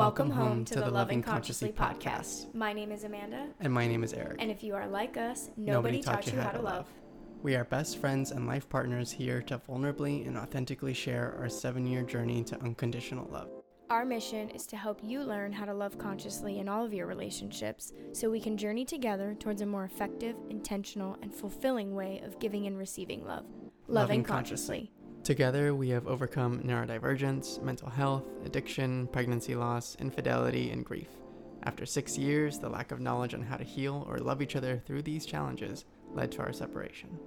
Welcome, home to, the Loving Consciously podcast. My name is Amanda, And my name is Eric. and if you are like us, nobody, taught, you how to love. We are best friends and life partners here to vulnerably and authentically share our seven year journey to unconditional love. Our mission is to help you learn how to love consciously in all of your relationships so we can journey together towards a more effective, intentional, and fulfilling way of giving and receiving love. Loving, Loving consciously. Together, we have overcome neurodivergence, mental health, addiction, pregnancy loss, infidelity, and grief. After six years, the lack of knowledge on how to heal or love each other through these challenges led to our separation.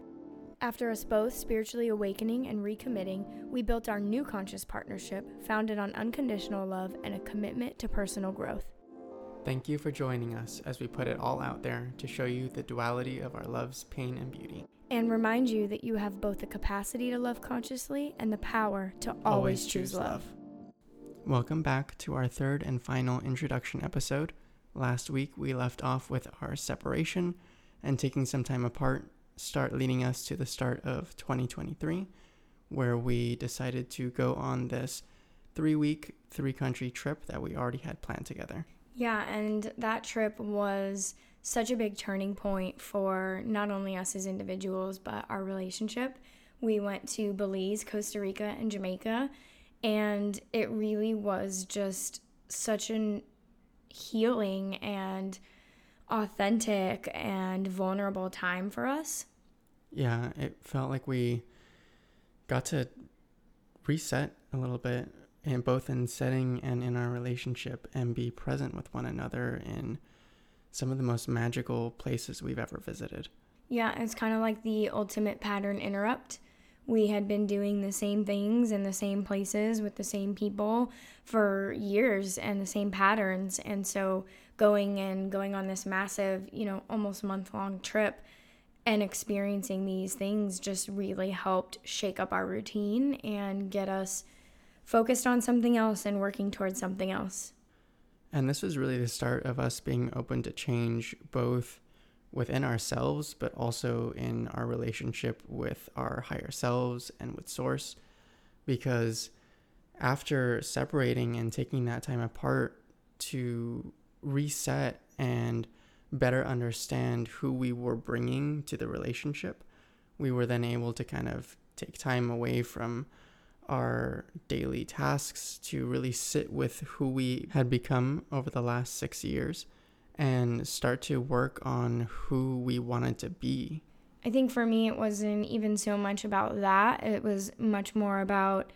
After us both spiritually awakening and recommitting, we built our new conscious partnership founded on unconditional love and a commitment to personal growth. Thank you for joining us as we put it all out there to show you the duality of our love's pain and beauty. And remind you that you have both the capacity to love consciously and the power to always, choose love. Welcome back to our third and final introduction episode. Last week we left off with our separation and taking some time apart, start leading us to the start of 2023, where we decided to go on this three week, three country trip that we already had planned together. Yeah, and that trip was such a big turning point for not only us as individuals, but our relationship. We went to Belize, Costa Rica, and Jamaica, and it really was just such an healing and authentic and vulnerable time for us. Yeah, it felt like we got to reset a little bit and both in setting and in our relationship and be present with one another in some of the most magical places we've ever visited. Yeah, it's kind of like the ultimate pattern interrupt. We had been doing the same things in the same places with the same people for years and the same patterns. And so going and going on this massive, you know, almost month long trip and experiencing these things just really helped shake up our routine and get us focused on something else and working towards something else. And this was really the start of us being open to change both within ourselves, but also in our relationship with our higher selves and with Source. Because after separating and taking that time apart to reset and better understand who we were bringing to the relationship, we were then able to kind of take time away from our daily tasks to really sit with who we had become over the last six years and start to work on who we wanted to be. I think for me, it wasn't even so much about that. It was much more about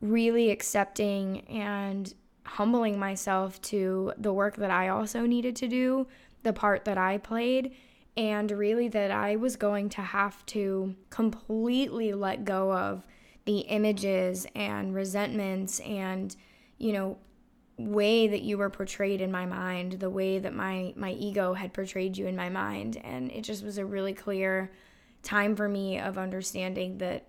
really accepting and humbling myself to the work that I also needed to do, the part that I played, and really that I was going to have to completely let go of the images and resentments and you know way that you were portrayed in my mind the way that my my ego had portrayed you in my mind. And it just was a really clear time for me of understanding that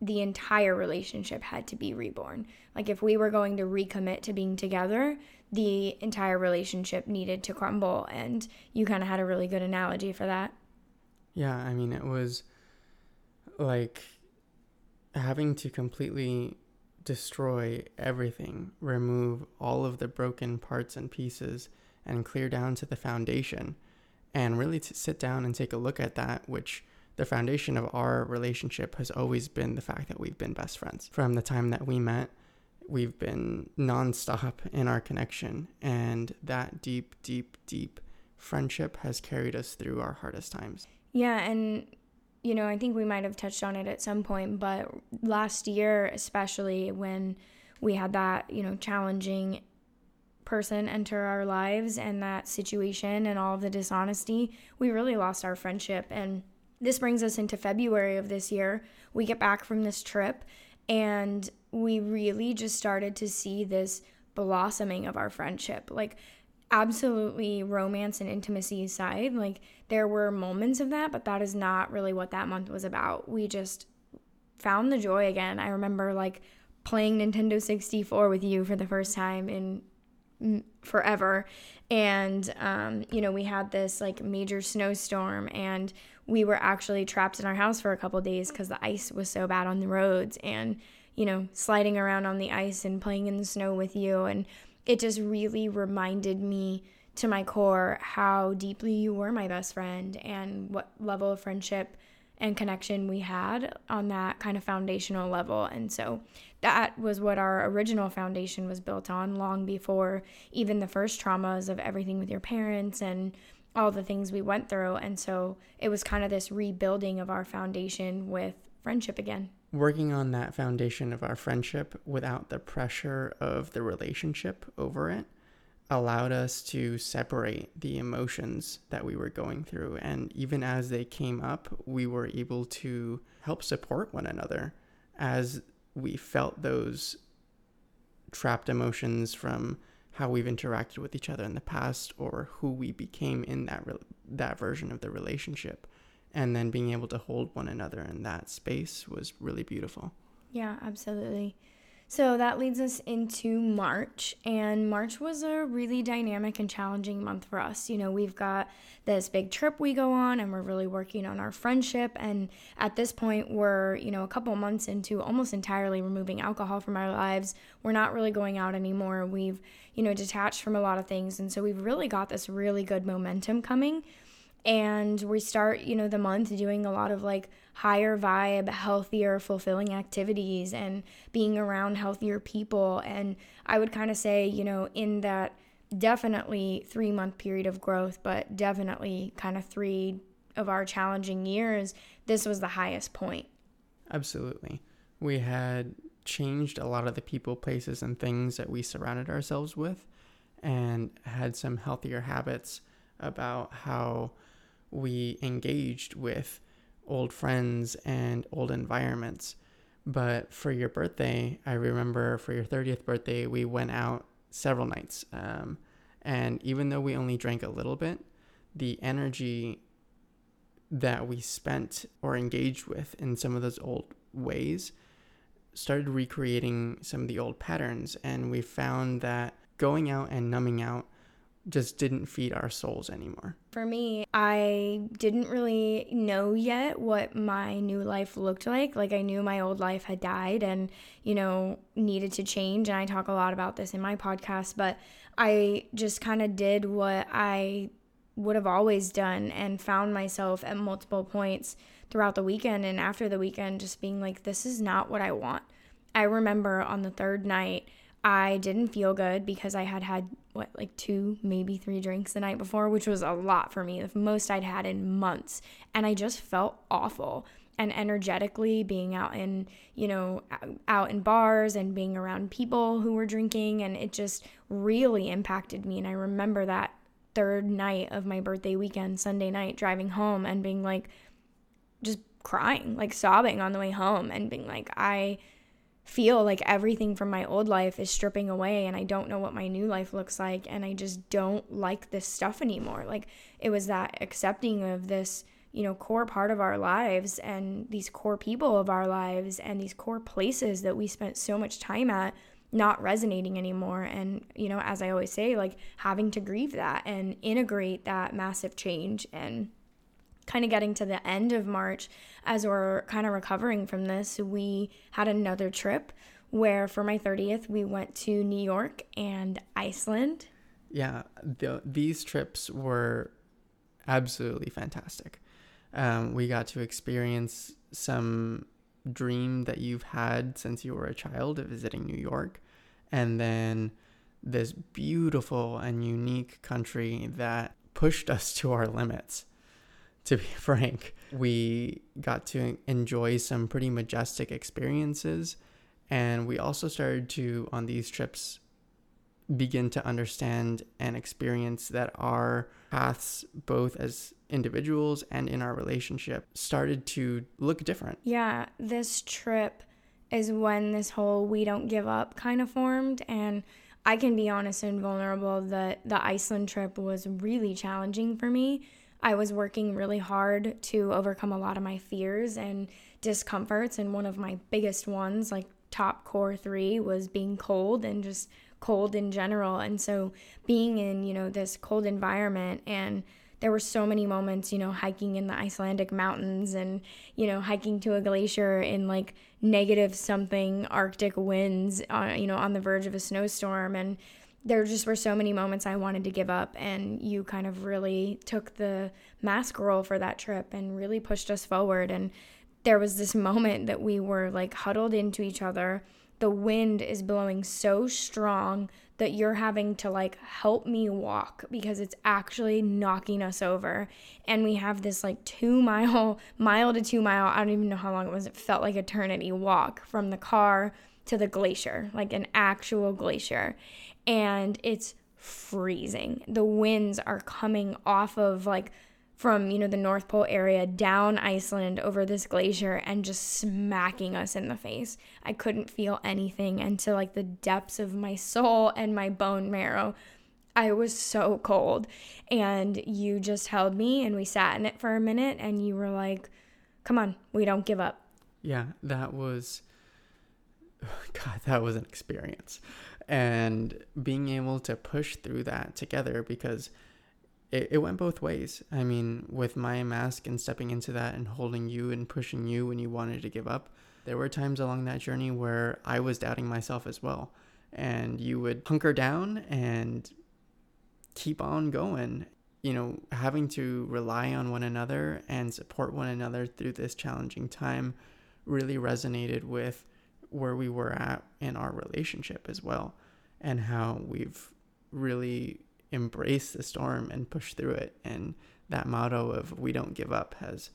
the entire relationship had to be reborn. Like if we were going to recommit to being together the entire relationship needed to crumble. And you kind of had a really good analogy for that. Yeah i mean it was like having to completely destroy everything, remove all of the broken parts and pieces, and clear down to the foundation, and really to sit down and take a look at that, which the foundation of our relationship has always been the fact that we've been best friends. From the time that we met, we've been nonstop in our connection, and that deep, deep, deep friendship has carried us through our hardest times. Yeah, and you know, I think we might have touched on it at some point, but last year, especially when we had that, you know, challenging person enter our lives and that situation and all of the dishonesty, we really lost our friendship. And this brings us into February of this year. We get back from this trip and we really just started to see this blossoming of our friendship. Like, absolutely romance and intimacy side. Like there were moments of that, but that is not really what that month was about. We just found the joy again. I remember like playing Nintendo 64 with you for the first time in forever and um, you know we had this like major snowstorm and we were actually trapped in our house for a couple days because the ice was so bad on the roads and you know sliding around on the ice and playing in the snow with you and it just really reminded me to my core how deeply you were my best friend and what level of friendship and connection we had on that kind of foundational level. And so that was what our original foundation was built on long before even the first traumas of everything with your parents and all the things we went through. And so it was kind of this rebuilding of our foundation with friendship again. Working on that foundation of our friendship without the pressure of the relationship over it allowed us to separate the emotions that we were going through. And even as they came up, we were able to help support one another as we felt those trapped emotions from how we've interacted with each other in the past or who we became in that re- that version of the relationship and then being able to hold one another in that space was really beautiful. Yeah, absolutely. So that leads us into March, and March was a really dynamic and challenging month for us. You know, we've got this big trip we go on, and we're really working on our friendship. And at this point, we're, you know, a couple months into almost entirely removing alcohol from our lives. We're not really going out anymore. We've, you know, detached from a lot of things. And so we've really got this really good momentum coming and we start you know the month doing a lot of like higher vibe healthier fulfilling activities and being around healthier people. And i would kind of say you know in that definitely 3 month period of growth but definitely kind of 3 of our challenging years this was the highest point. Absolutely. We had changed a lot of the people places and things that we surrounded ourselves with and had some healthier habits about how we engaged with old friends and old environments. But for your birthday, I remember for your 30th birthday, we went out several nights. Um, and even though we only drank a little bit, the energy that we spent or engaged with in some of those old ways started recreating some of the old patterns. And we found that going out and numbing out just didn't feed our souls anymore. For me, I didn't really know yet what my new life looked like. Like, I knew my old life had died and, you know, needed to change. And I talk a lot about this in my podcast, but I just kind of did what I would have always done and found myself at multiple points throughout the weekend and after the weekend just being like, this is not what I want. I remember on the third night, I didn't feel good because I had had what like two maybe three drinks the night before which was a lot for me the most i'd had in months. And i just felt awful. And energetically being out in you know out in bars and being around people who were drinking and it just really impacted me. And i remember that third night of my birthday weekend sunday night driving home and being like just crying like sobbing on the way home and being like i feel like everything from my old life is stripping away and I don't know what my new life looks like and I just don't like this stuff anymore. Like it was that accepting of this, you know, core part of our lives and these core people of our lives and these core places that we spent so much time at not resonating anymore and you know as i always say like having to grieve that and integrate that massive change and kind of getting to the end of March, as we're kind of recovering from this, we had another trip where for my 30th, we went to New York and Iceland. Yeah, the, these trips were absolutely fantastic. Um, we got to experience some dream that you've had since you were a child of visiting New York, and then this beautiful and unique country that pushed us to our limits to be frank. We got to enjoy some pretty majestic experiences. And we also started to, on these trips, begin to understand and experience that our paths, both as individuals and in our relationship, started to look different. Yeah, this trip is when this whole we don't give up kind of formed. And I can be honest and vulnerable that the Iceland trip was really challenging for me I was working really hard to overcome a lot of my fears and discomforts. And one of my biggest ones, like top core three, was being cold and just cold in general. And so being in, you know, this cold environment and there were so many moments, you know, hiking in the Icelandic mountains and, you know, hiking to a glacier in like negative something Arctic winds, uh, you know, on the verge of a snowstorm. And there just were so many moments I wanted to give up, and you kind of really took the mask role for that trip and really pushed us forward. And there was this moment that we were like huddled into each other. The wind is blowing so strong that you're having to like help me walk because it's actually knocking us over. And we have this like two mile, mile to two mile, I don't even know how long it was. It felt like eternity walk from the car to the glacier, like an actual glacier and it's freezing. The winds are coming off of like from, you know, the North Pole area down Iceland over this glacier and just smacking us in the face. I couldn't feel anything until like the depths of my soul and my bone marrow. I was so cold. And you just held me and we sat in it for a minute and you were like, come on, we don't give up. Yeah, that was, God, that was an experience and being able to push through that together because it, it went both ways. I mean, with my mask and stepping into that and holding you and pushing you when you wanted to give up, there were times along that journey where I was doubting myself as well. And you would hunker down and keep on going. You know, having to rely on one another and support one another through this challenging time really resonated with where we were at in our relationship as well and how we've really embraced the storm and pushed through it. And that motto of we don't give up has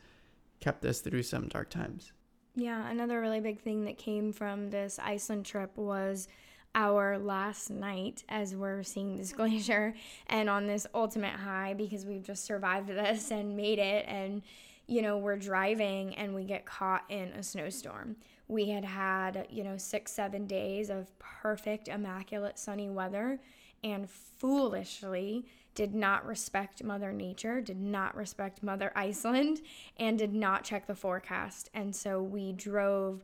kept us through some dark times. Yeah another really big thing that came from this iceland trip was our last night as we're seeing this glacier and on this ultimate high because we've just survived this and made it. And you know we're driving and we get caught in a snowstorm we had had, you know, six, seven days of perfect, immaculate sunny weather and foolishly did not respect Mother Nature, did not respect Mother Iceland, and did not check the forecast. And so we drove,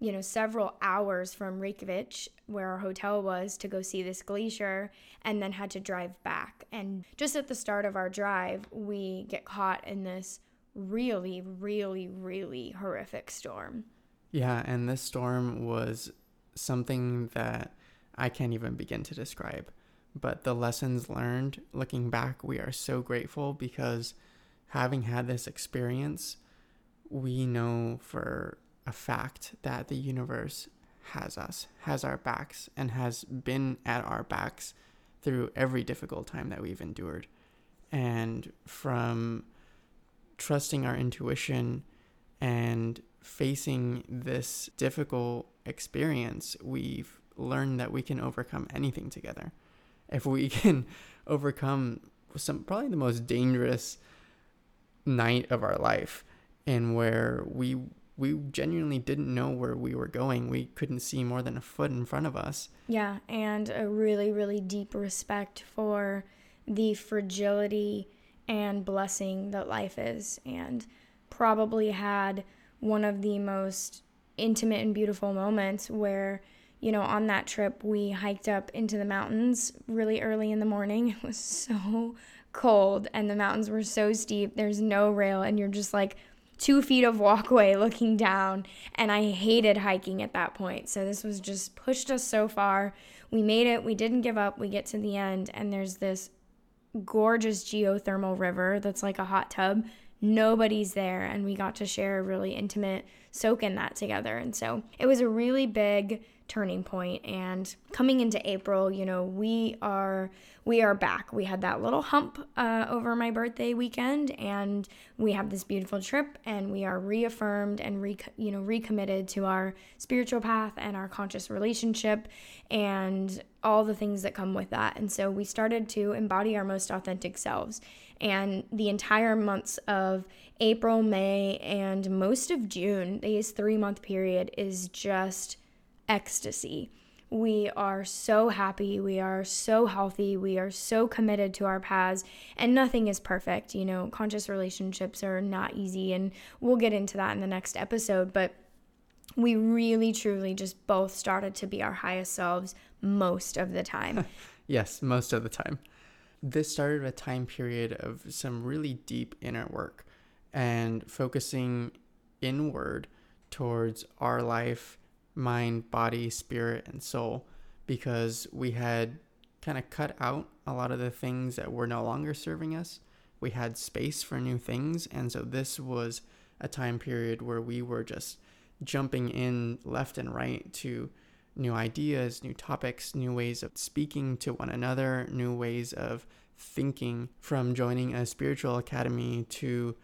you know, several hours from Reykjavik, where our hotel was, to go see this glacier, and then had to drive back. And just at the start of our drive, we get caught in this really, really, really horrific storm. Yeah, and this storm was something that I can't even begin to describe. But the lessons learned, looking back, we are so grateful because having had this experience, we know for a fact that the universe has us, has our backs, and has been at our backs through every difficult time that we've endured. And from trusting our intuition and facing this difficult experience, we've learned that we can overcome anything together. If we can overcome some probably the most dangerous night of our life and where we we genuinely didn't know where we were going. We couldn't see more than a foot in front of us. Yeah, and a really really deep respect for the fragility and blessing that life is and probably had one of the most intimate and beautiful moments where you know on that trip we hiked up into the mountains really early in the morning. It was so cold and the mountains were so steep. There's no rail and you're just like two feet of walkway looking down. And i hated hiking at that point. So this was just pushed us so far. We made it. We didn't give up. We get to the end and there's this gorgeous geothermal river that's like a hot tub nobody's there and we got to share a really intimate soak in that together. And so it was a really big turning point and coming into april you know we are we are back. We had that little hump uh, over my birthday weekend and we have this beautiful trip and we are reaffirmed and re- you know recommitted to our spiritual path and our conscious relationship and all the things that come with that. And so we started to embody our most authentic selves and the entire months of April, May, and most of June, this three month period is just ecstasy. We are so happy. We are so healthy. We are so committed to our paths, and nothing is perfect. You know, conscious relationships are not easy, and we'll get into that in the next episode. But we really, truly just both started to be our highest selves most of the time. yes, most of the time this started a time period of some really deep inner work and focusing inward towards our life, mind, body, spirit, and soul because we had kind of cut out a lot of the things that were no longer serving us. We had space for new things. And so this was a time period where we were just jumping in left and right to new ideas, new topics, new ways of speaking to one another, new ways of thinking from joining a spiritual academy to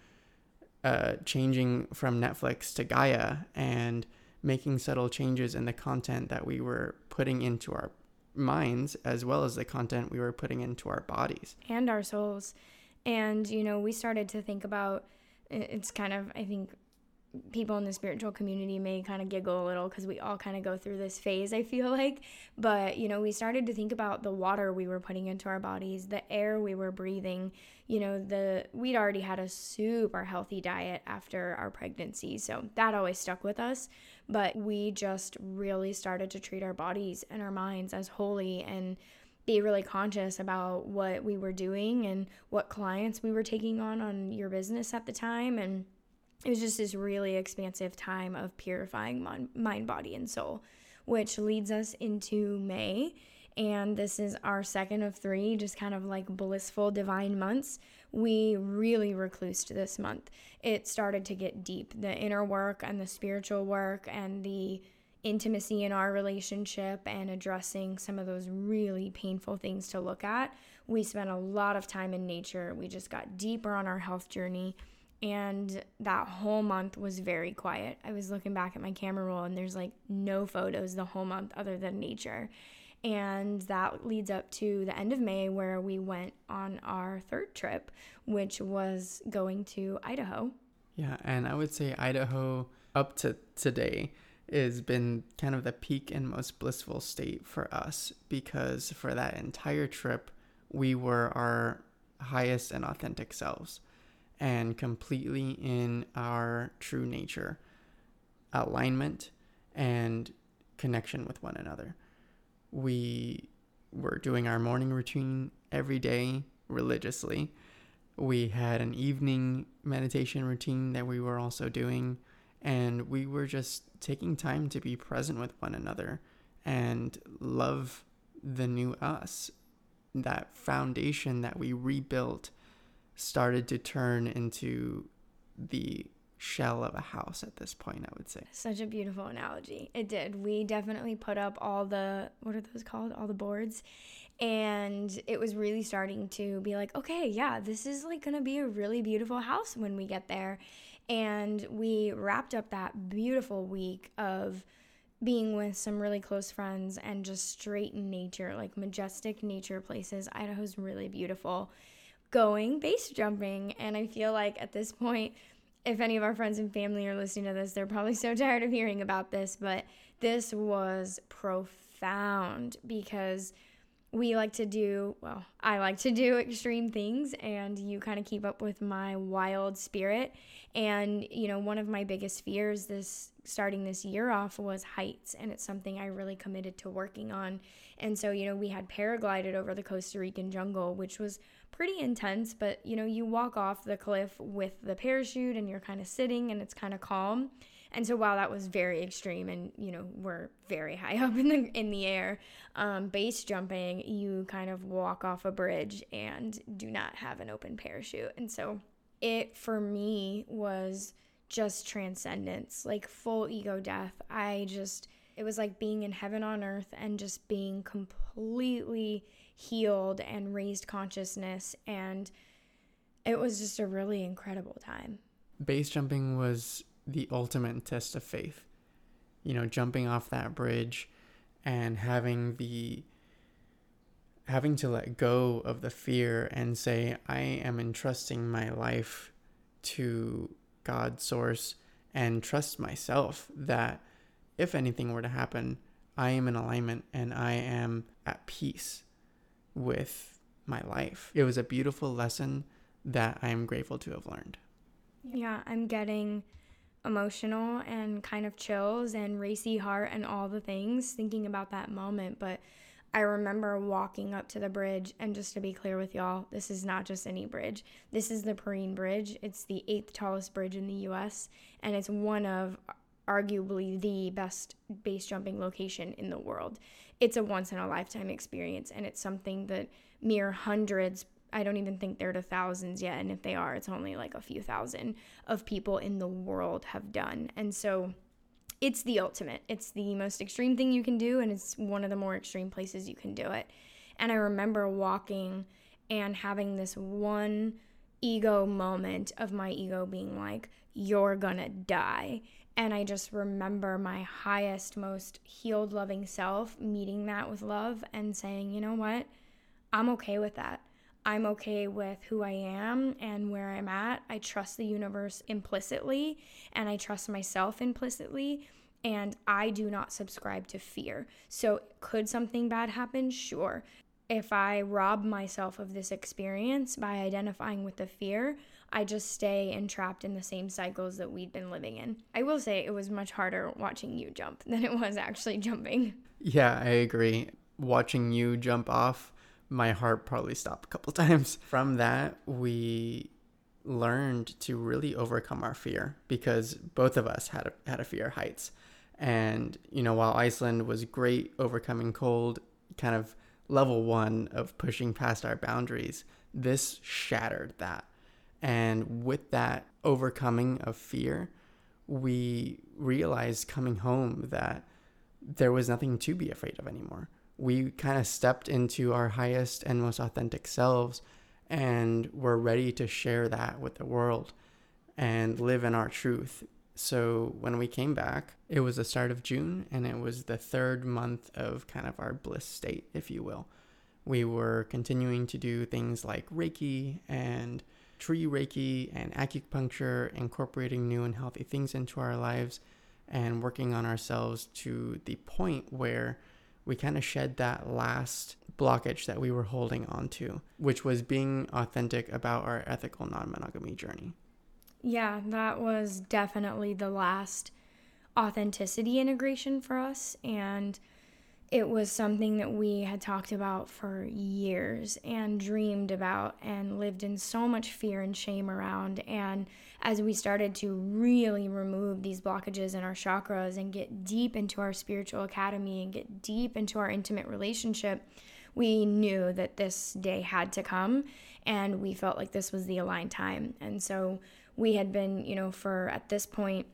uh, changing from Netflix to Gaia and making subtle changes in the content that we were putting into our minds as well as the content we were putting into our bodies and our souls. And, you know, we started to think about it's kind of, I think, people in the spiritual community may kind of giggle a little because we all kind of go through this phase, I feel like. But, you know, we started to think about the water we were putting into our bodies, the air we were breathing. You know, the we'd already had a super healthy diet after our pregnancy. So that always stuck with us. But we just really started to treat our bodies and our minds as holy and be really conscious about what we were doing and what clients we were taking on on your business at the time and it was just this really expansive time of purifying mind, body, and soul, which leads us into May. And this is our second of three, just kind of like blissful divine months. We really reclused this month. It started to get deep the inner work and the spiritual work and the intimacy in our relationship and addressing some of those really painful things to look at. We spent a lot of time in nature. We just got deeper on our health journey and that whole month was very quiet. I was looking back at my camera roll and there's like no photos the whole month other than nature. And that leads up to the end of May where we went on our third trip, which was going to Idaho. Yeah, and I would say Idaho up to today has been kind of the peak and most blissful state for us because for that entire trip, we were our highest and authentic selves and completely in our true nature, alignment, and connection with one another. We were doing our morning routine every day religiously. We had an evening meditation routine that we were also doing, and we were just taking time to be present with one another and love the new us. That foundation that we rebuilt started to turn into the shell of a house at this point, I would say. Such a beautiful analogy. It did. We definitely put up all the, what are those called? All the boards. And it was really starting to be like, okay, yeah, this is like to be a really beautiful house when we get there. And we wrapped up that beautiful week of being with some really close friends and just straight in nature, like majestic nature places. Idaho's really beautiful going base jumping. And I feel like at this point, if any of our friends and family are listening to this, they're probably so tired of hearing about this, but this was profound because we like to do, well, I like to do extreme things, and you kind of keep up with my wild spirit. And, you know, one of my biggest fears this starting this year off was heights, and it's something I really committed to working on. And so, you know, we had paraglided over the Costa Rican jungle, which was pretty intense, but you know, you walk off the cliff with the parachute and you're kind of sitting and it's kind of calm. And so while that was very extreme and you know we're very high up in the in the air, um, base jumping you kind of walk off a bridge and do not have an open parachute. And so it for me was just transcendence, like full ego death. I just it was like being in heaven on earth and just being completely healed and raised consciousness. And it was just a really incredible time. Base jumping was the ultimate test of faith. You know, jumping off that bridge and having the having to let go of the fear and say I am entrusting my life to God's source and trust myself that if anything were to happen, I am in alignment and I am at peace with my life. It was a beautiful lesson that I am grateful to have learned. Yeah, I'm getting emotional and kind of chills and racy heart and all the things thinking about that moment. But I remember walking up to the bridge, and just to be clear with y'all, this is not just any bridge. This is the Perrine Bridge. It's the eighth tallest bridge in the US, and it's one of arguably the best base jumping location in the world. It's a once in a lifetime experience, and it's something that mere hundreds, I don't even think they're to thousands yet. And if they are, it's only like a few thousand of people in the world have done. And so it's the ultimate. It's the most extreme thing you can do, and it's one of the more extreme places you can do it. And I remember walking and having this one ego moment of my ego being like, You're gonna die. And I just remember my highest, most healed, loving self meeting that with love and saying, You know what? I'm okay with that. I'm okay with who I am and where I'm at. I trust the universe implicitly and I trust myself implicitly. And I do not subscribe to fear. So, could something bad happen? Sure. If I rob myself of this experience by identifying with the fear, I just stay entrapped in the same cycles that we'd been living in. I will say it was much harder watching you jump than it was actually jumping. Yeah, I agree. Watching you jump off my heart probably stopped a couple times. From that, we learned to really overcome our fear because both of us had a, had a fear of heights. And, you know, while Iceland was great overcoming cold, kind of level one of pushing past our boundaries, this shattered that. And with that overcoming of fear, we realized coming home that there was nothing to be afraid of anymore we kind of stepped into our highest and most authentic selves and we're ready to share that with the world and live in our truth. So when we came back, it was the start of June and it was the third month of kind of our bliss state, if you will. We were continuing to do things like Reiki and tree Reiki and acupuncture, incorporating new and healthy things into our lives and working on ourselves to the point where we kind of shed that last blockage that we were holding on to, which was being authentic about our ethical non monogamy journey. Yeah, that was definitely the last authenticity integration for us. And it was something that we had talked about for years and dreamed about and lived in so much fear and shame around. And as we started to really remove these blockages in our chakras and get deep into our spiritual academy and get deep into our intimate relationship, we knew that this day had to come and we felt like this was the aligned time. And so we had been, you know, for at this point,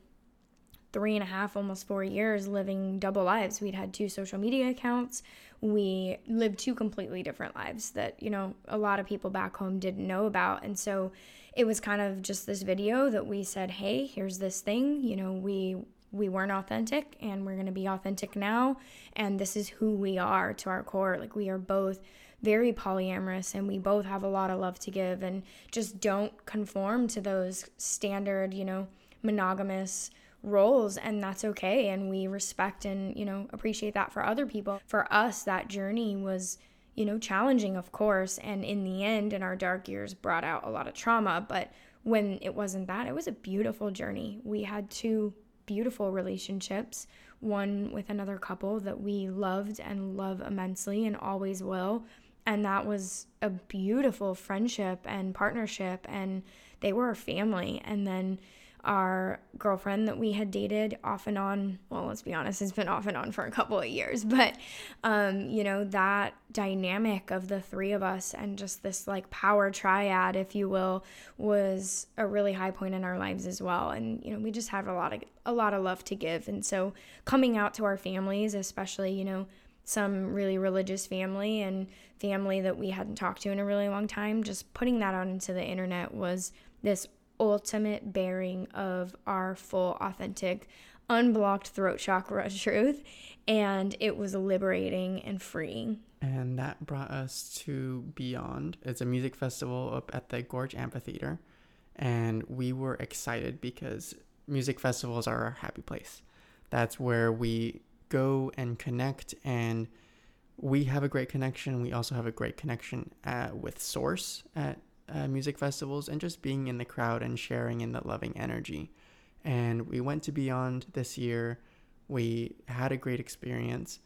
three and a half, almost four years living double lives. We'd had two social media accounts. We lived two completely different lives that, you know, a lot of people back home didn't know about. And so it was kind of just this video that we said, hey, here's this thing. You know, we we weren't authentic and we're going to be authentic now and this is who we are to our core like we are both very polyamorous and we both have a lot of love to give and just don't conform to those standard you know monogamous roles and that's okay and we respect and you know appreciate that for other people for us that journey was you know challenging of course and in the end in our dark years brought out a lot of trauma but when it wasn't that it was a beautiful journey. We had two beautiful relationships one with another couple that we loved and love immensely and always will and that was a beautiful friendship and partnership and they were a family. And then our girlfriend that we had dated off and on well let's be honest it's been off and on for a couple of years but um you know that dynamic of the three of us and just this like power triad if you will was a really high point in our lives as well. And you know we just had a lot of a lot of love to give. And so coming out to our families especially you know some really religious family and family that we hadn't talked to in a really long time just putting that out into the internet was this ultimate bearing of our full, authentic, unblocked throat chakra truth. And it was liberating and freeing. And that brought us to Beyond. It's a music festival up at the Gorge Amphitheater. And we were excited because music festivals are our happy place. That's where we go and connect and we have a great connection. We also have a great connection at, uh, with Source at uh, music festivals and just being in the crowd and sharing in the loving energy. And we went to Beyond this year. We had a great experience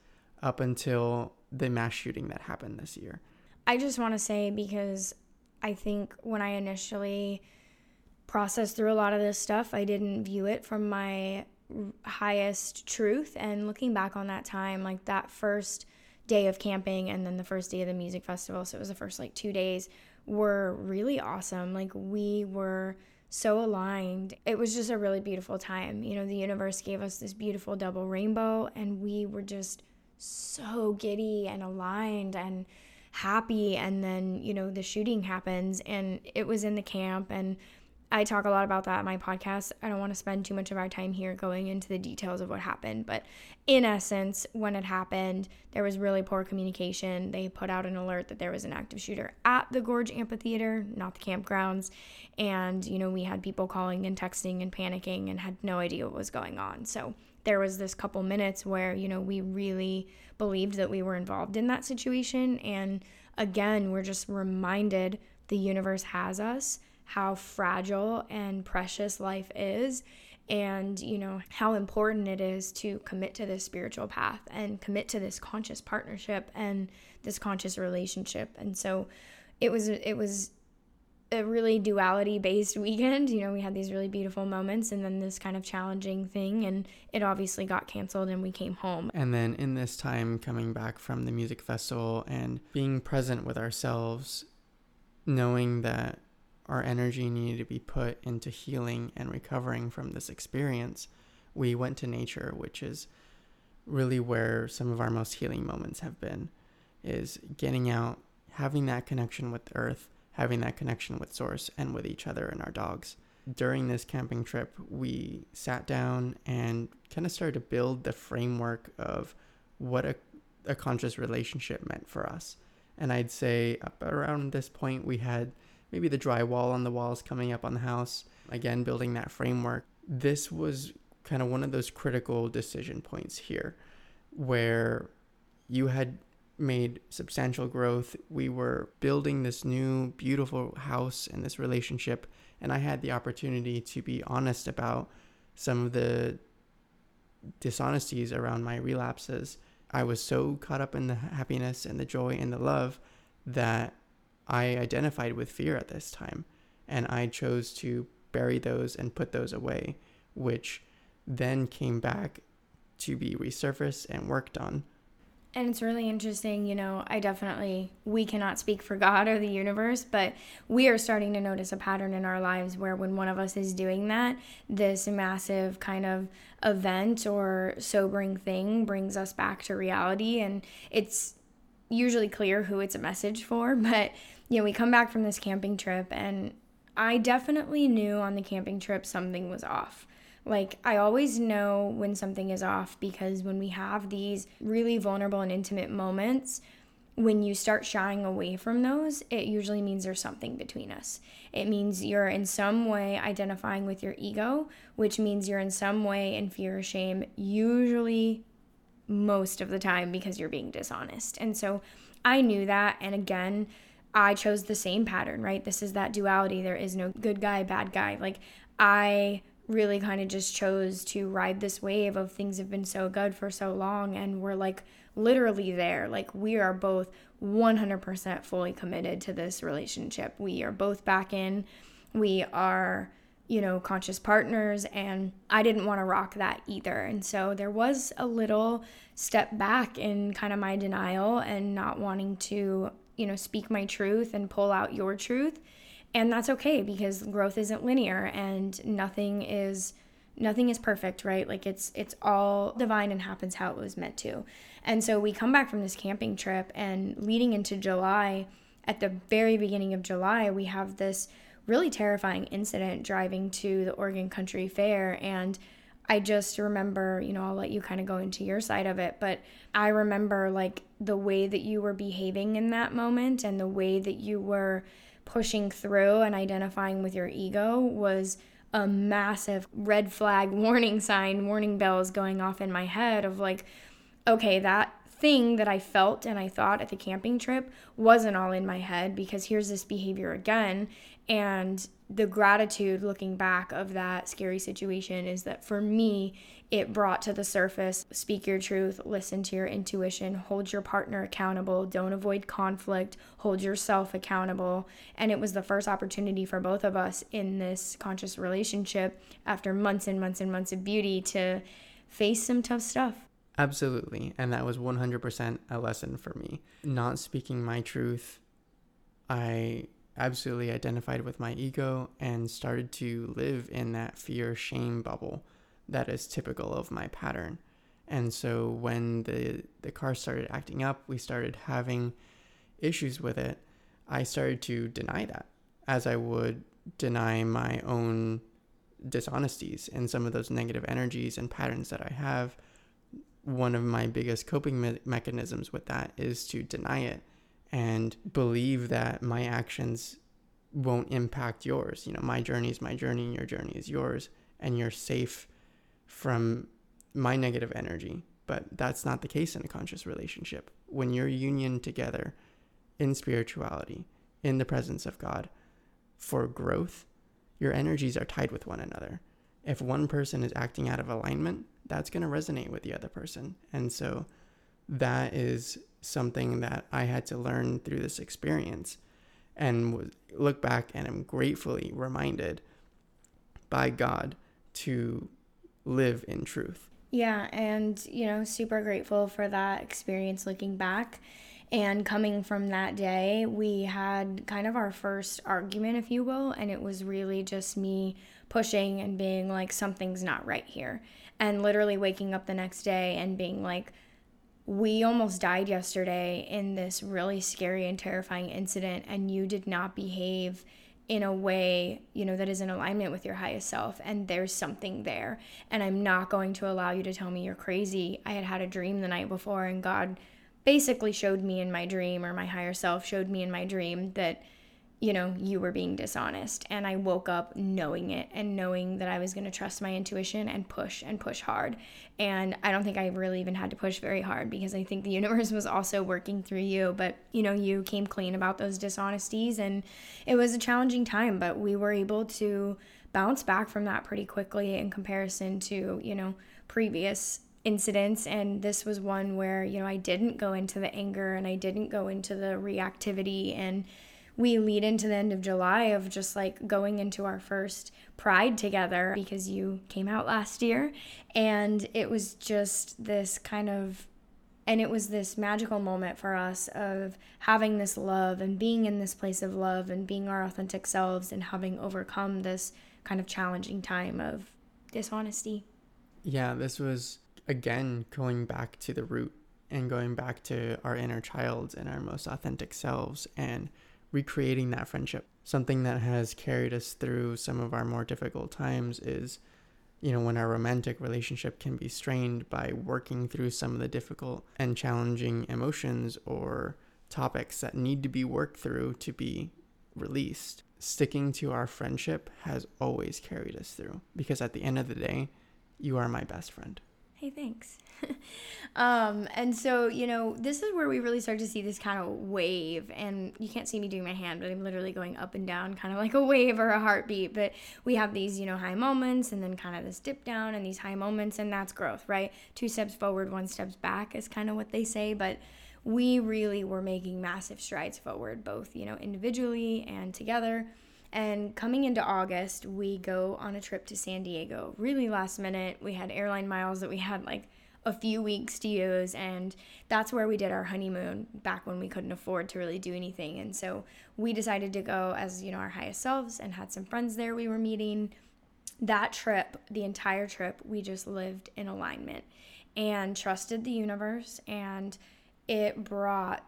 up until the mass shooting that happened this year. I just want to say because I think when I initially processed through a lot of this stuff, I didn't view it from my highest truth. And looking back on that time, like that first day of camping and then the first day of the music festival, so it was the first like two days, were really awesome. Like we were so aligned. It was just a really beautiful time. You know, the universe gave us this beautiful double rainbow, and we were just so giddy and aligned and happy. And then, you know, the shooting happens, and it was in the camp, and I talk a lot about that in my podcast. I don't want to spend too much of our time here going into the details of what happened, but in essence, when it happened, there was really poor communication. They put out an alert that there was an active shooter at the Gorge Amphitheater, not the campgrounds. And, you know, we had people calling and texting and panicking and had no idea what was going on. So there was this couple minutes where, you know, we really believed that we were involved in that situation. And again, we're just reminded the universe has us how fragile and precious life is and you know how important it is to commit to this spiritual path and commit to this conscious partnership and this conscious relationship. And so it was it was a really duality based weekend. You know we had these really beautiful moments and then this kind of challenging thing and it obviously got canceled and we came home. And then in this time coming back from the music festival and being present with ourselves knowing that our energy needed to be put into healing and recovering from this experience, we went to nature, which is really where some of our most healing moments have been is getting out, having that connection with earth, having that connection with source and with each other and our dogs. During this camping trip, we sat down and kind of started to build the framework of what a, a conscious relationship meant for us. And I'd say up around this point, we had maybe the drywall on the walls coming up on the house, again, building that framework. This was kind of one of those critical decision points here where you had made substantial growth. We were building this new, beautiful house and this relationship. And I had the opportunity to be honest about some of the dishonesties around my relapses. I was so caught up in the happiness and the joy and the love that I identified with fear at this time, and I chose to bury those and put those away, which then came back to be resurfaced and worked on. And it's really interesting, you know, I definitely, we cannot speak for God or the universe, but we are starting to notice a pattern in our lives where when one of us is doing that, this massive kind of event or sobering thing brings us back to reality. And it's usually clear who it's a message for, but know, we come back from this camping trip and I definitely knew on the camping trip something was off. Like, I always know when something is off because when we have these really vulnerable and intimate moments, when you start shying away from those, it usually means there's something between us. It means you're in some way identifying with your ego, which means you're in some way in fear or shame, usually most of the time because you're being dishonest. And so I knew that. And again, I chose the same pattern, right? This is that duality. There is no good guy, bad guy. Like, I really kind of just chose to ride this wave of things have been so good for so long and we're like literally there. Like, we are both 100% fully committed to this relationship. We are both back in. We are, you know, conscious partners, and I didn't want to rock that either. And so there was a little step back in kind of my denial and not wanting to you know, speak my truth and pull out your truth. And that's okay because growth isn't linear and nothing is nothing is perfect, right? Like it's it's all divine and happens how it was meant to. And so we come back from this camping trip and leading into July, at the very beginning of July, we have this really terrifying incident driving to the Oregon Country Fair and I just remember, you know, I'll let you kind of go into your side of it, but I remember like the way that you were behaving in that moment and the way that you were pushing through and identifying with your ego was a massive red flag warning sign, warning bells going off in my head of like, okay, that thing that I felt and I thought at the camping trip wasn't all in my head because here's this behavior again. And the gratitude looking back of that scary situation is that for me, it brought to the surface speak your truth, listen to your intuition, hold your partner accountable, don't avoid conflict, hold yourself accountable. And it was the first opportunity for both of us in this conscious relationship after months and months and months of beauty to face some tough stuff. Absolutely. And that was 100% a lesson for me. Not speaking my truth, I absolutely identified with my ego and started to live in that fear shame bubble that is typical of my pattern. And so when the the car started acting up, we started having issues with it. I started to deny that as I would deny my own dishonesties and some of those negative energies and patterns that I have. One of my biggest coping me- mechanisms with that is to deny it and believe that my actions won't impact yours. You know, my journey is my journey and your journey is yours, and you're safe from my negative energy. But that's not the case in a conscious relationship. When you're union together in spirituality, in the presence of God, for growth, your energies are tied with one another. If one person is acting out of alignment, that's going to resonate with the other person. And so that is something that I had to learn through this experience and look back and am gratefully reminded by God to live in truth. Yeah, and you know, super grateful for that experience looking back. And coming from that day, we had kind of our first argument, if you will, and it was really just me pushing and being like, something's not right here. And literally waking up the next day and being like, we almost died yesterday in this really scary and terrifying incident, and you did not behave in a way, you know, that is in alignment with your highest self and there's something there. And I'm not going to allow you to tell me you're crazy. I had had a dream the night before and God basically showed me in my dream or my higher self showed me in my dream that you know, you were being dishonest. And I woke up knowing it and knowing that I was going to trust my intuition and push and push hard. And I don't think I really even had to push very hard because I think the universe was also working through you. But, you know, you came clean about those dishonesties and it was a challenging time, but we were able to bounce back from that pretty quickly in comparison to, you know, previous incidents and this was one where you know I didn't go into the anger and I didn't go into the reactivity and we lead into the end of July of just like going into our first pride together because you came out last year. And it was just this kind of, and it was this magical moment for us of having this love and being in this place of love and being our authentic selves and having overcome this kind of challenging time of dishonesty. Yeah, this was again going back to the root and going back to our inner child and our most authentic selves and recreating that friendship. Something that has carried us through some of our more difficult times is, you know, when our romantic relationship can be strained by working through some of the difficult and challenging emotions or topics that need to be worked through to be released. Sticking to our friendship has always carried us through because at the end of the day, you are my best friend hey, thanks. um, and so, you know, this is where we really start to see this kind of wave. And you can't see me doing my hand, but I'm literally going up and down, kind of like a wave or a heartbeat. But we have these, you know, high moments and then kind of this dip down and these high moments, and that's growth, right? Two steps forward, one steps back is kind of what they say. But we really were making massive strides forward, both, you know, individually and together. And coming into August, we go on a trip to San Diego. Really last minute. We had airline miles that we had like a few weeks to use and that's where we did our honeymoon back when we couldn't afford to really do anything. And so we decided to go as, you know, our highest selves and had some friends there we were meeting. That trip, the entire trip, we just lived in alignment and trusted the universe and it brought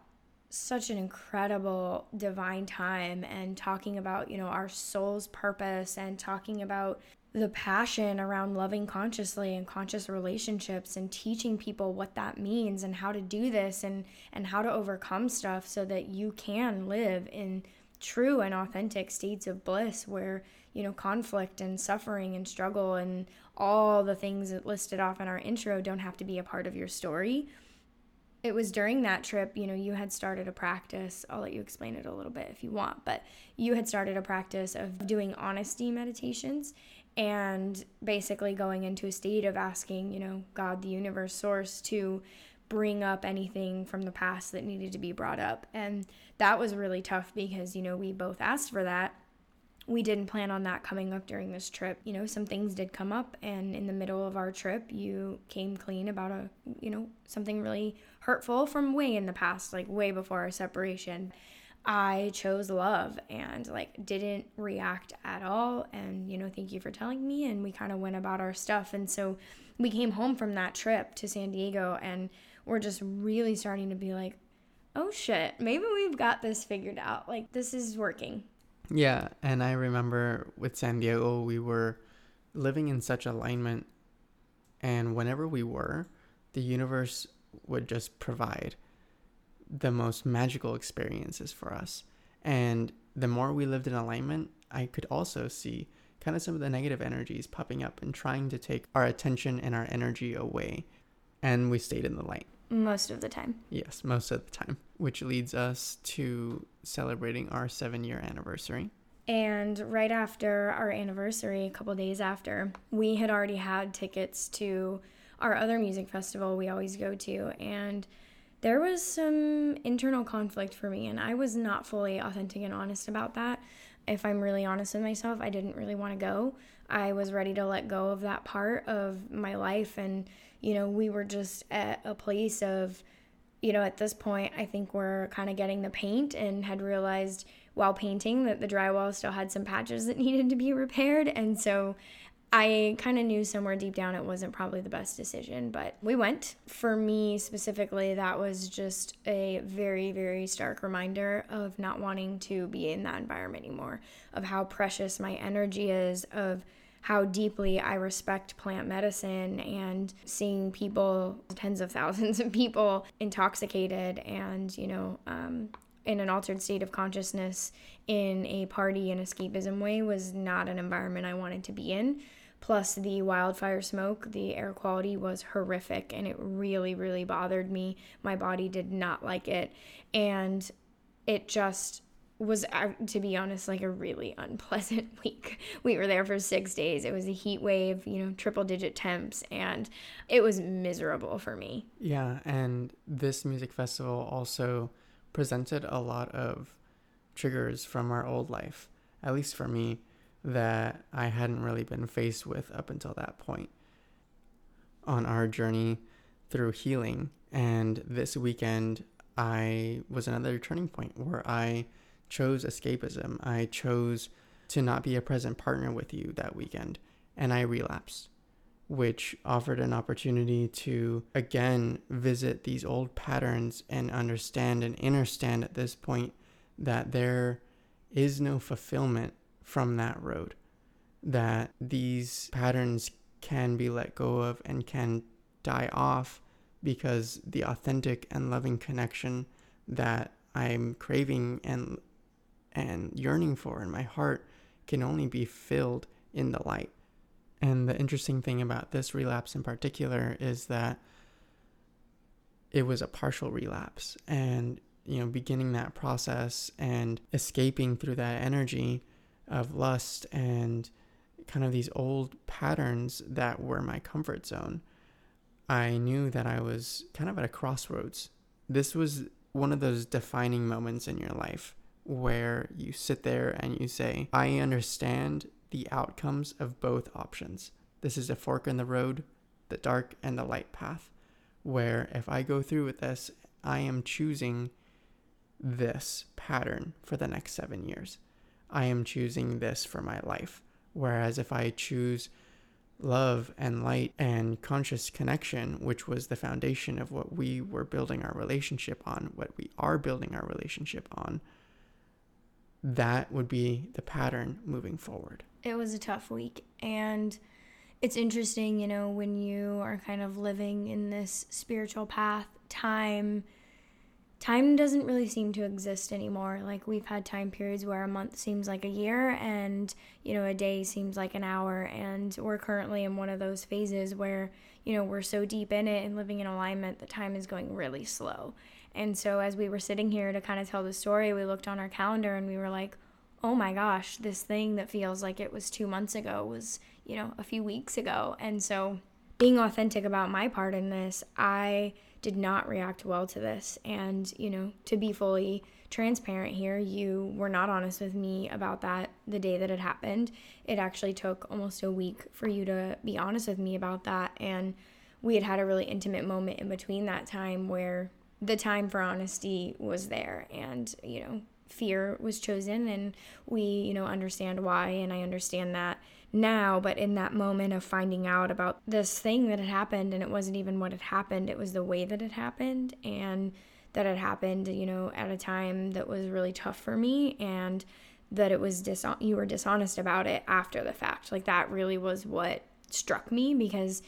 such an incredible divine time and talking about, you know, our soul's purpose and talking about the passion around loving consciously and conscious relationships and teaching people what that means and how to do this and and how to overcome stuff so that you can live in true and authentic states of bliss where you know conflict and suffering and struggle and all the things that listed off in our intro don't have to be a part of your story it was during that trip, you know, you had started a practice. I'll let you explain it a little bit if you want, but you had started a practice of doing honesty meditations. and basically going into a state of asking, you know, God, the universe, source to bring up anything from the past that needed to be brought up. And that was really tough because, you know, we both asked for that. We didn't plan on that coming up during this trip. You know, some things did come up and in the middle of our trip, you came clean about a, you know, something really hurtful from way in the past, like way before our separation. I chose love and like didn't react at all. And, you know, thank you for telling me. And we kind of went about our stuff. And so we came home from that trip to San Diego and we're just really starting to be like, oh shit, maybe we've got this figured out. Like, this is working. Yeah. And I remember with San Diego, we were living in such alignment. And whenever we were, the universe would just provide the most magical experiences for us. And the more we lived in alignment, I could also see kind of some of the negative energies popping up and trying to take our attention and our energy away. And we stayed in the light. Most of the time. Yes, most of the time, which leads us to celebrating our seven year anniversary. And right after our anniversary, a couple days after, we had already had tickets to our other music festival we always go to. And there was some internal conflict for me, and I was not fully authentic and honest about that. If I'm really honest with myself, I didn't really want to go. I was ready to let go of that part of my life, and you know, we were just at a place of, you know, at this point, I think we're kind of getting the paint and had realized while painting that the drywall still had some patches that needed to be repaired. And so I kind of knew somewhere deep down it wasn't probably the best decision, but we went. For me specifically, that was just a very, very stark reminder of not wanting to be in that environment anymore, of how precious my energy is, of how deeply I respect plant medicine and seeing people, tens of thousands of people, intoxicated and, you know, um, in an altered state of consciousness in a party and escapism way was not an environment I wanted to be in plus the wildfire smoke the air quality was horrific and it really really bothered me. My body did not like it and it just was uh, to be honest like a really unpleasant week. We were there for six days. It was a heat wave you know triple digit temps and it was miserable for me. Yeah and this music festival also presented a lot of triggers from our old life at least for me that I hadn't really been faced with up until that point on our journey through healing. And this weekend, I was another turning point where I chose escapism. I chose to not be a present partner with you that weekend, and I relapsed, which offered an opportunity to again visit these old patterns and understand and understand at this point that there is no fulfillment from that road. That these patterns can be let go of and can die off because the authentic and loving connection that I'm craving and and yearning for in my heart can only be filled in the light. And the interesting thing about this relapse in particular is that it was a partial relapse and you know beginning that process and escaping through that energy of lust and kind of these old patterns that were my comfort zone, I knew that I was kind of at a crossroads. This was one of those defining moments in your life where you sit there and you say, I understand the outcomes of both options. This is a fork in the road, the dark and the light path, where if I go through with this, I am choosing this pattern for the next seven years. I am choosing this for my life. Whereas if I choose love and light and conscious connection, which was the foundation of what we were building our relationship on, what we are building our relationship on, that would be the pattern moving forward. It was a tough week. And it's interesting, you know, when you are kind of living in this spiritual path, time time doesn't really seem to exist anymore. Like we've had time periods where a month seems like a year and, you know, a day seems like an hour. And we're currently in one of those phases where, you know, we're so deep in it and living in alignment that time is going really slow. And so as we were sitting here to kind of tell the story, we looked on our calendar and we were like, oh my gosh, this thing that feels like it was two months ago was you know, a few weeks ago. And so being authentic about my part in this, I did not react well to this. And, you know, to be fully transparent here, you were not honest with me about that the day that it happened. It actually took almost a week for you to be honest with me about that. And we had had a really intimate moment in between that time where the time for honesty was there and, you know, fear was chosen and we, you know, understand why. And I understand that now, but in that moment of finding out about this thing that had happened, and it wasn't even what had happened, it was the way that it happened, and that it happened, you know, at a time that was really tough for me, and that it was dis- you were dishonest about it after the fact. Like that really was what struck me because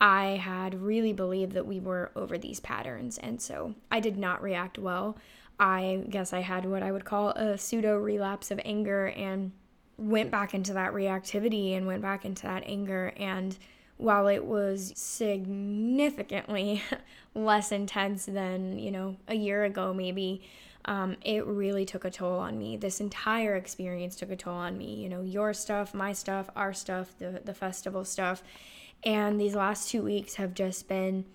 I had really believed that we were over these patterns, and so I did not react well. I guess I had what I would call a pseudo relapse of anger and went back into that reactivity and went back into that anger. And while it was significantly less intense than, you know, a year ago, maybe, um, it really took a toll on me. This entire experience took a toll on me. You know, your stuff, my stuff, our stuff, the, the festival stuff. And these last two weeks have just been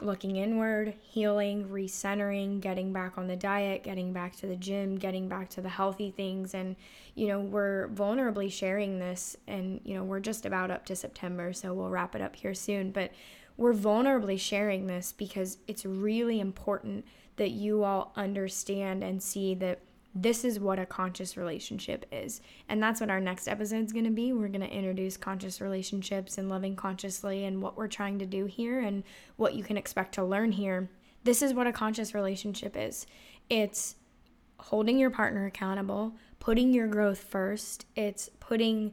looking inward, healing, recentering, getting back on the diet, getting back to the gym, getting back to the healthy things. And, you know, we're vulnerably sharing this, and, you know, we're just about up to September, so we'll wrap it up here soon. But we're vulnerably sharing this because it's really important that you all understand and see that this is what a conscious relationship is. And that's what our next episode is going to be. We're going to introduce conscious relationships and loving consciously and what we're trying to do here and what you can expect to learn here. This is what a conscious relationship is it's holding your partner accountable, putting your growth first, it's putting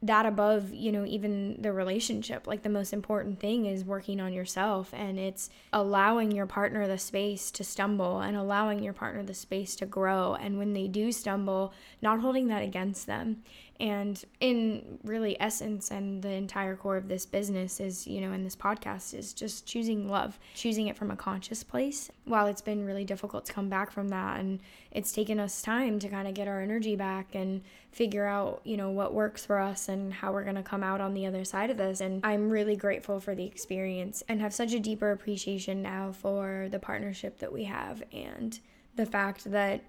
that above, you know, even the relationship. Like the most important thing is working on yourself and it's allowing your partner the space to stumble and allowing your partner the space to grow. And when they do stumble, not holding that against them. And in really essence and the entire core of this business is, you know, in this podcast is just choosing love, choosing it from a conscious place. While it's been really difficult to come back from that and it's taken us time to kind of get our energy back and figure out, you know, what works for us and how we're going to come out on the other side of this. And I'm really grateful for the experience and have such a deeper appreciation now for the partnership that we have and the fact that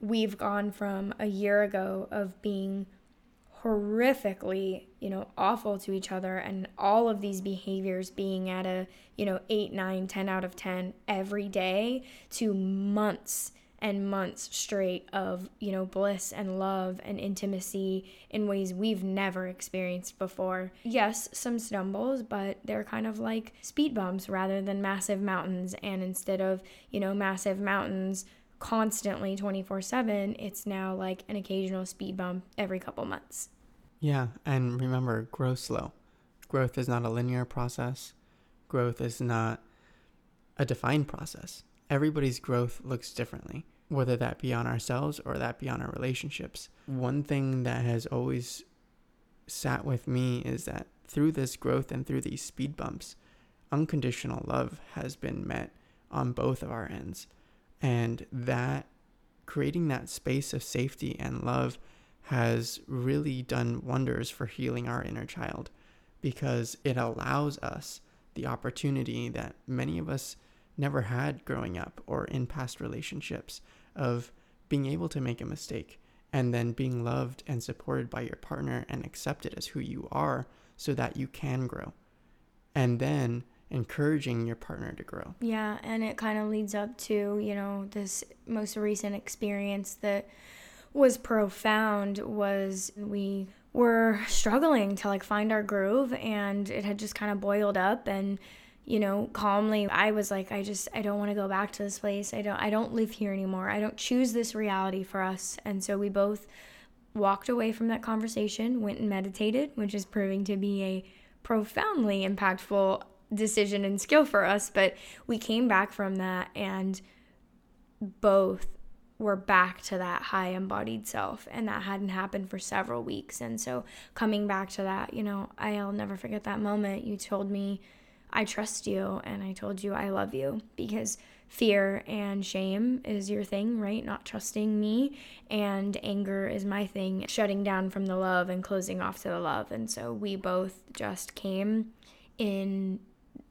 we've gone from a year ago of being horrifically, you know, awful to each other and all of these behaviors being at a, you know, 8, 9, 10 out of 10 every day to months and months straight of, you know, bliss and love and intimacy in ways we've never experienced before. Yes, some stumbles, but they're kind of like speed bumps rather than massive mountains. And instead of, you know, massive mountains, constantly 24 7, it's now like an occasional speed bump every couple months. Yeah, and remember, grow slow. Growth is not a linear process, growth is not a defined process. Everybody's growth looks differently, whether that be on ourselves or that be on our relationships. One thing that has always sat with me is that through this growth and through these speed bumps, unconditional love has been met on both of our ends. And that creating that space of safety and love has really done wonders for healing our inner child because it allows us the opportunity that many of us never had growing up or in past relationships of being able to make a mistake and then being loved and supported by your partner and accepted as who you are so that you can grow. And then encouraging your partner to grow. Yeah, and it kind of leads up to, you know, this most recent experience that was profound was we were struggling to like find our groove and it had just kind of boiled up and you know calmly i was like i just i don't want to go back to this place. I don't i don't live here anymore. I don't choose this reality for us. And so we both walked away from that conversation went and meditated which is proving to be a profoundly impactful decision and skill for us, but we came back from that and both were back to that high embodied self. And that hadn't happened for several weeks. And so coming back to that you know i'll never forget that moment. You told me i trust you and i told you i love you because fear and shame is your thing, right? Not trusting me. And anger is my thing, shutting down from the love and closing off to the love. And so we both just came in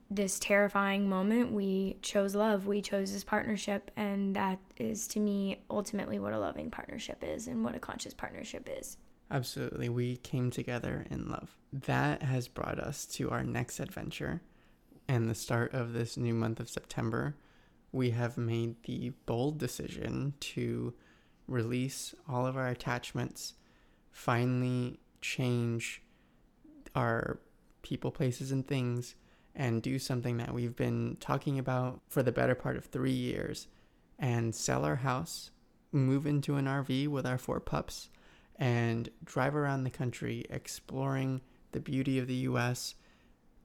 this terrifying moment. We chose love, we chose this partnership. And that is to me ultimately what a loving partnership is and what a conscious partnership is. Absolutely. We came together in love. That has brought us to our next adventure and the start of this new month of September we have made the bold decision to release all of our attachments, finally change our people, places, and things, and do something that we've been talking about for the better part of three years and sell our house, move into an RV with our four pups, and drive around the country exploring the beauty of the US,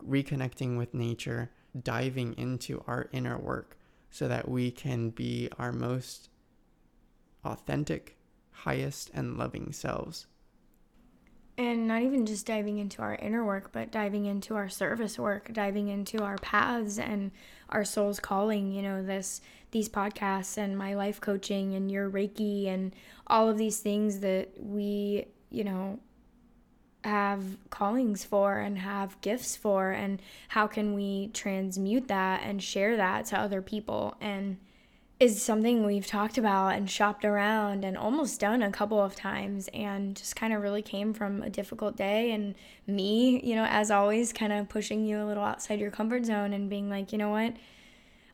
reconnecting with nature, diving into our inner work so that we can be our most authentic, highest, and loving selves. And not even just diving into our inner work, but diving into our service work, diving into our paths and our soul's calling, you know, this these podcasts and my life coaching and your Reiki and all of these things that we, you know, have callings for and have gifts for and how can we transmute that and share that to other people? And is something we've talked about and shopped around and almost done a couple of times and just kind of really came from a difficult day. And me, you know, as always kind of pushing you a little outside your comfort zone and being like, "You know what?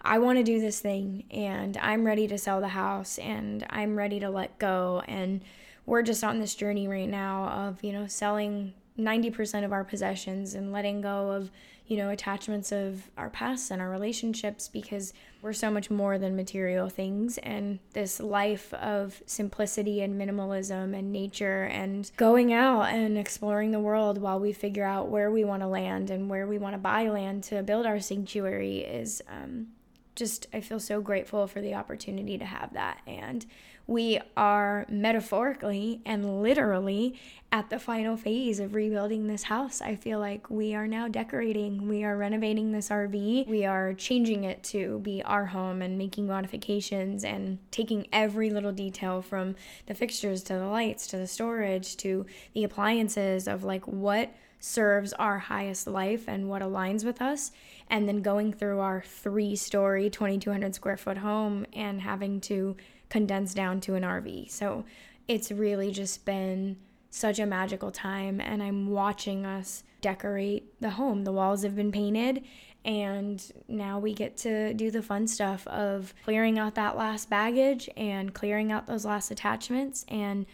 I want to do this thing and I'm ready to sell the house and I'm ready to let go. And we're just on this journey right now of, you know, selling 90% of our possessions and letting go of, you know, attachments of our past and our relationships because we're so much more than material things. And this life of simplicity and minimalism and nature and going out and exploring the world while we figure out where we want to land and where we want to buy land to build our sanctuary is um, just, I feel so grateful for the opportunity to have that. And we are metaphorically and literally at the final phase of rebuilding this house. I feel like we are now decorating, we are renovating this RV, we are changing it to be our home and making modifications and taking every little detail from the fixtures to the lights to the storage to the appliances of like what serves our highest life and what aligns with us and then going through our three story 2200 square foot home and having to condensed down to an RV. So it's really just been such a magical time and I'm watching us decorate the home. The walls have been painted and now we get to do the fun stuff of clearing out that last baggage and clearing out those last attachments and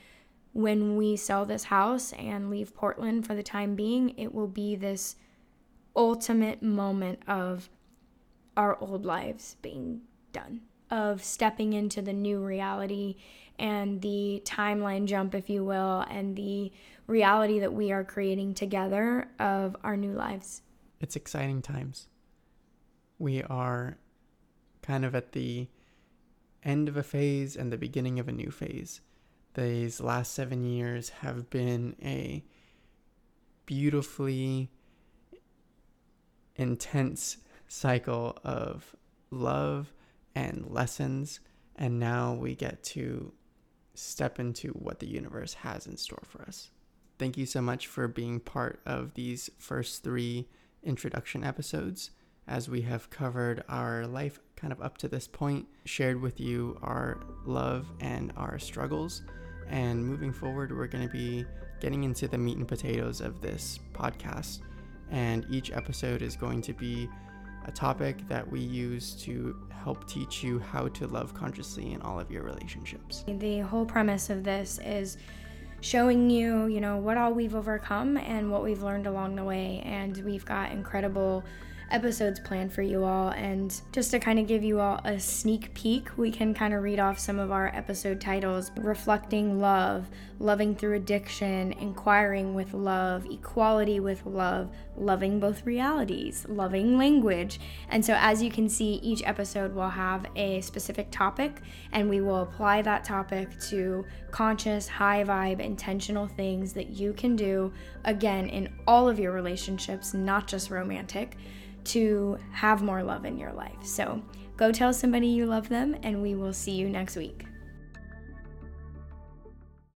when we sell this house and leave Portland for the time being, it will be this ultimate moment of our old lives being done of stepping into the new reality and the timeline jump, if you will, and the reality that we are creating together of our new lives. It's exciting times. We are kind of at the end of a phase and the beginning of a new phase. These last seven years have been a beautifully intense cycle of love and lessons. And now we get to step into what the universe has in store for us. Thank you so much for being part of these first three introduction episodes as we have covered our life kind of up to this point, shared with you our love and our struggles. And moving forward, we're going to be getting into the meat and potatoes of this podcast. And each episode is going to be a topic that we use to help teach you how to love consciously in all of your relationships. The whole premise of this is showing you, you know, what all we've overcome and what we've learned along the way. And we've got incredible episodes planned for you all. And just to kind of give you all a sneak peek, we can kind of read off some of our episode titles Reflecting Love, Loving Through Addiction, Inquiring with Love, Equality with Love, Loving Both Realities, Loving Language. And so, as you can see, each episode will have a specific topic, and we will apply that topic to conscious, high vibe, intentional things that you can do again in all of your relationships, not just romantic to have more love in your life. So go tell somebody you love them, and we will see you next week.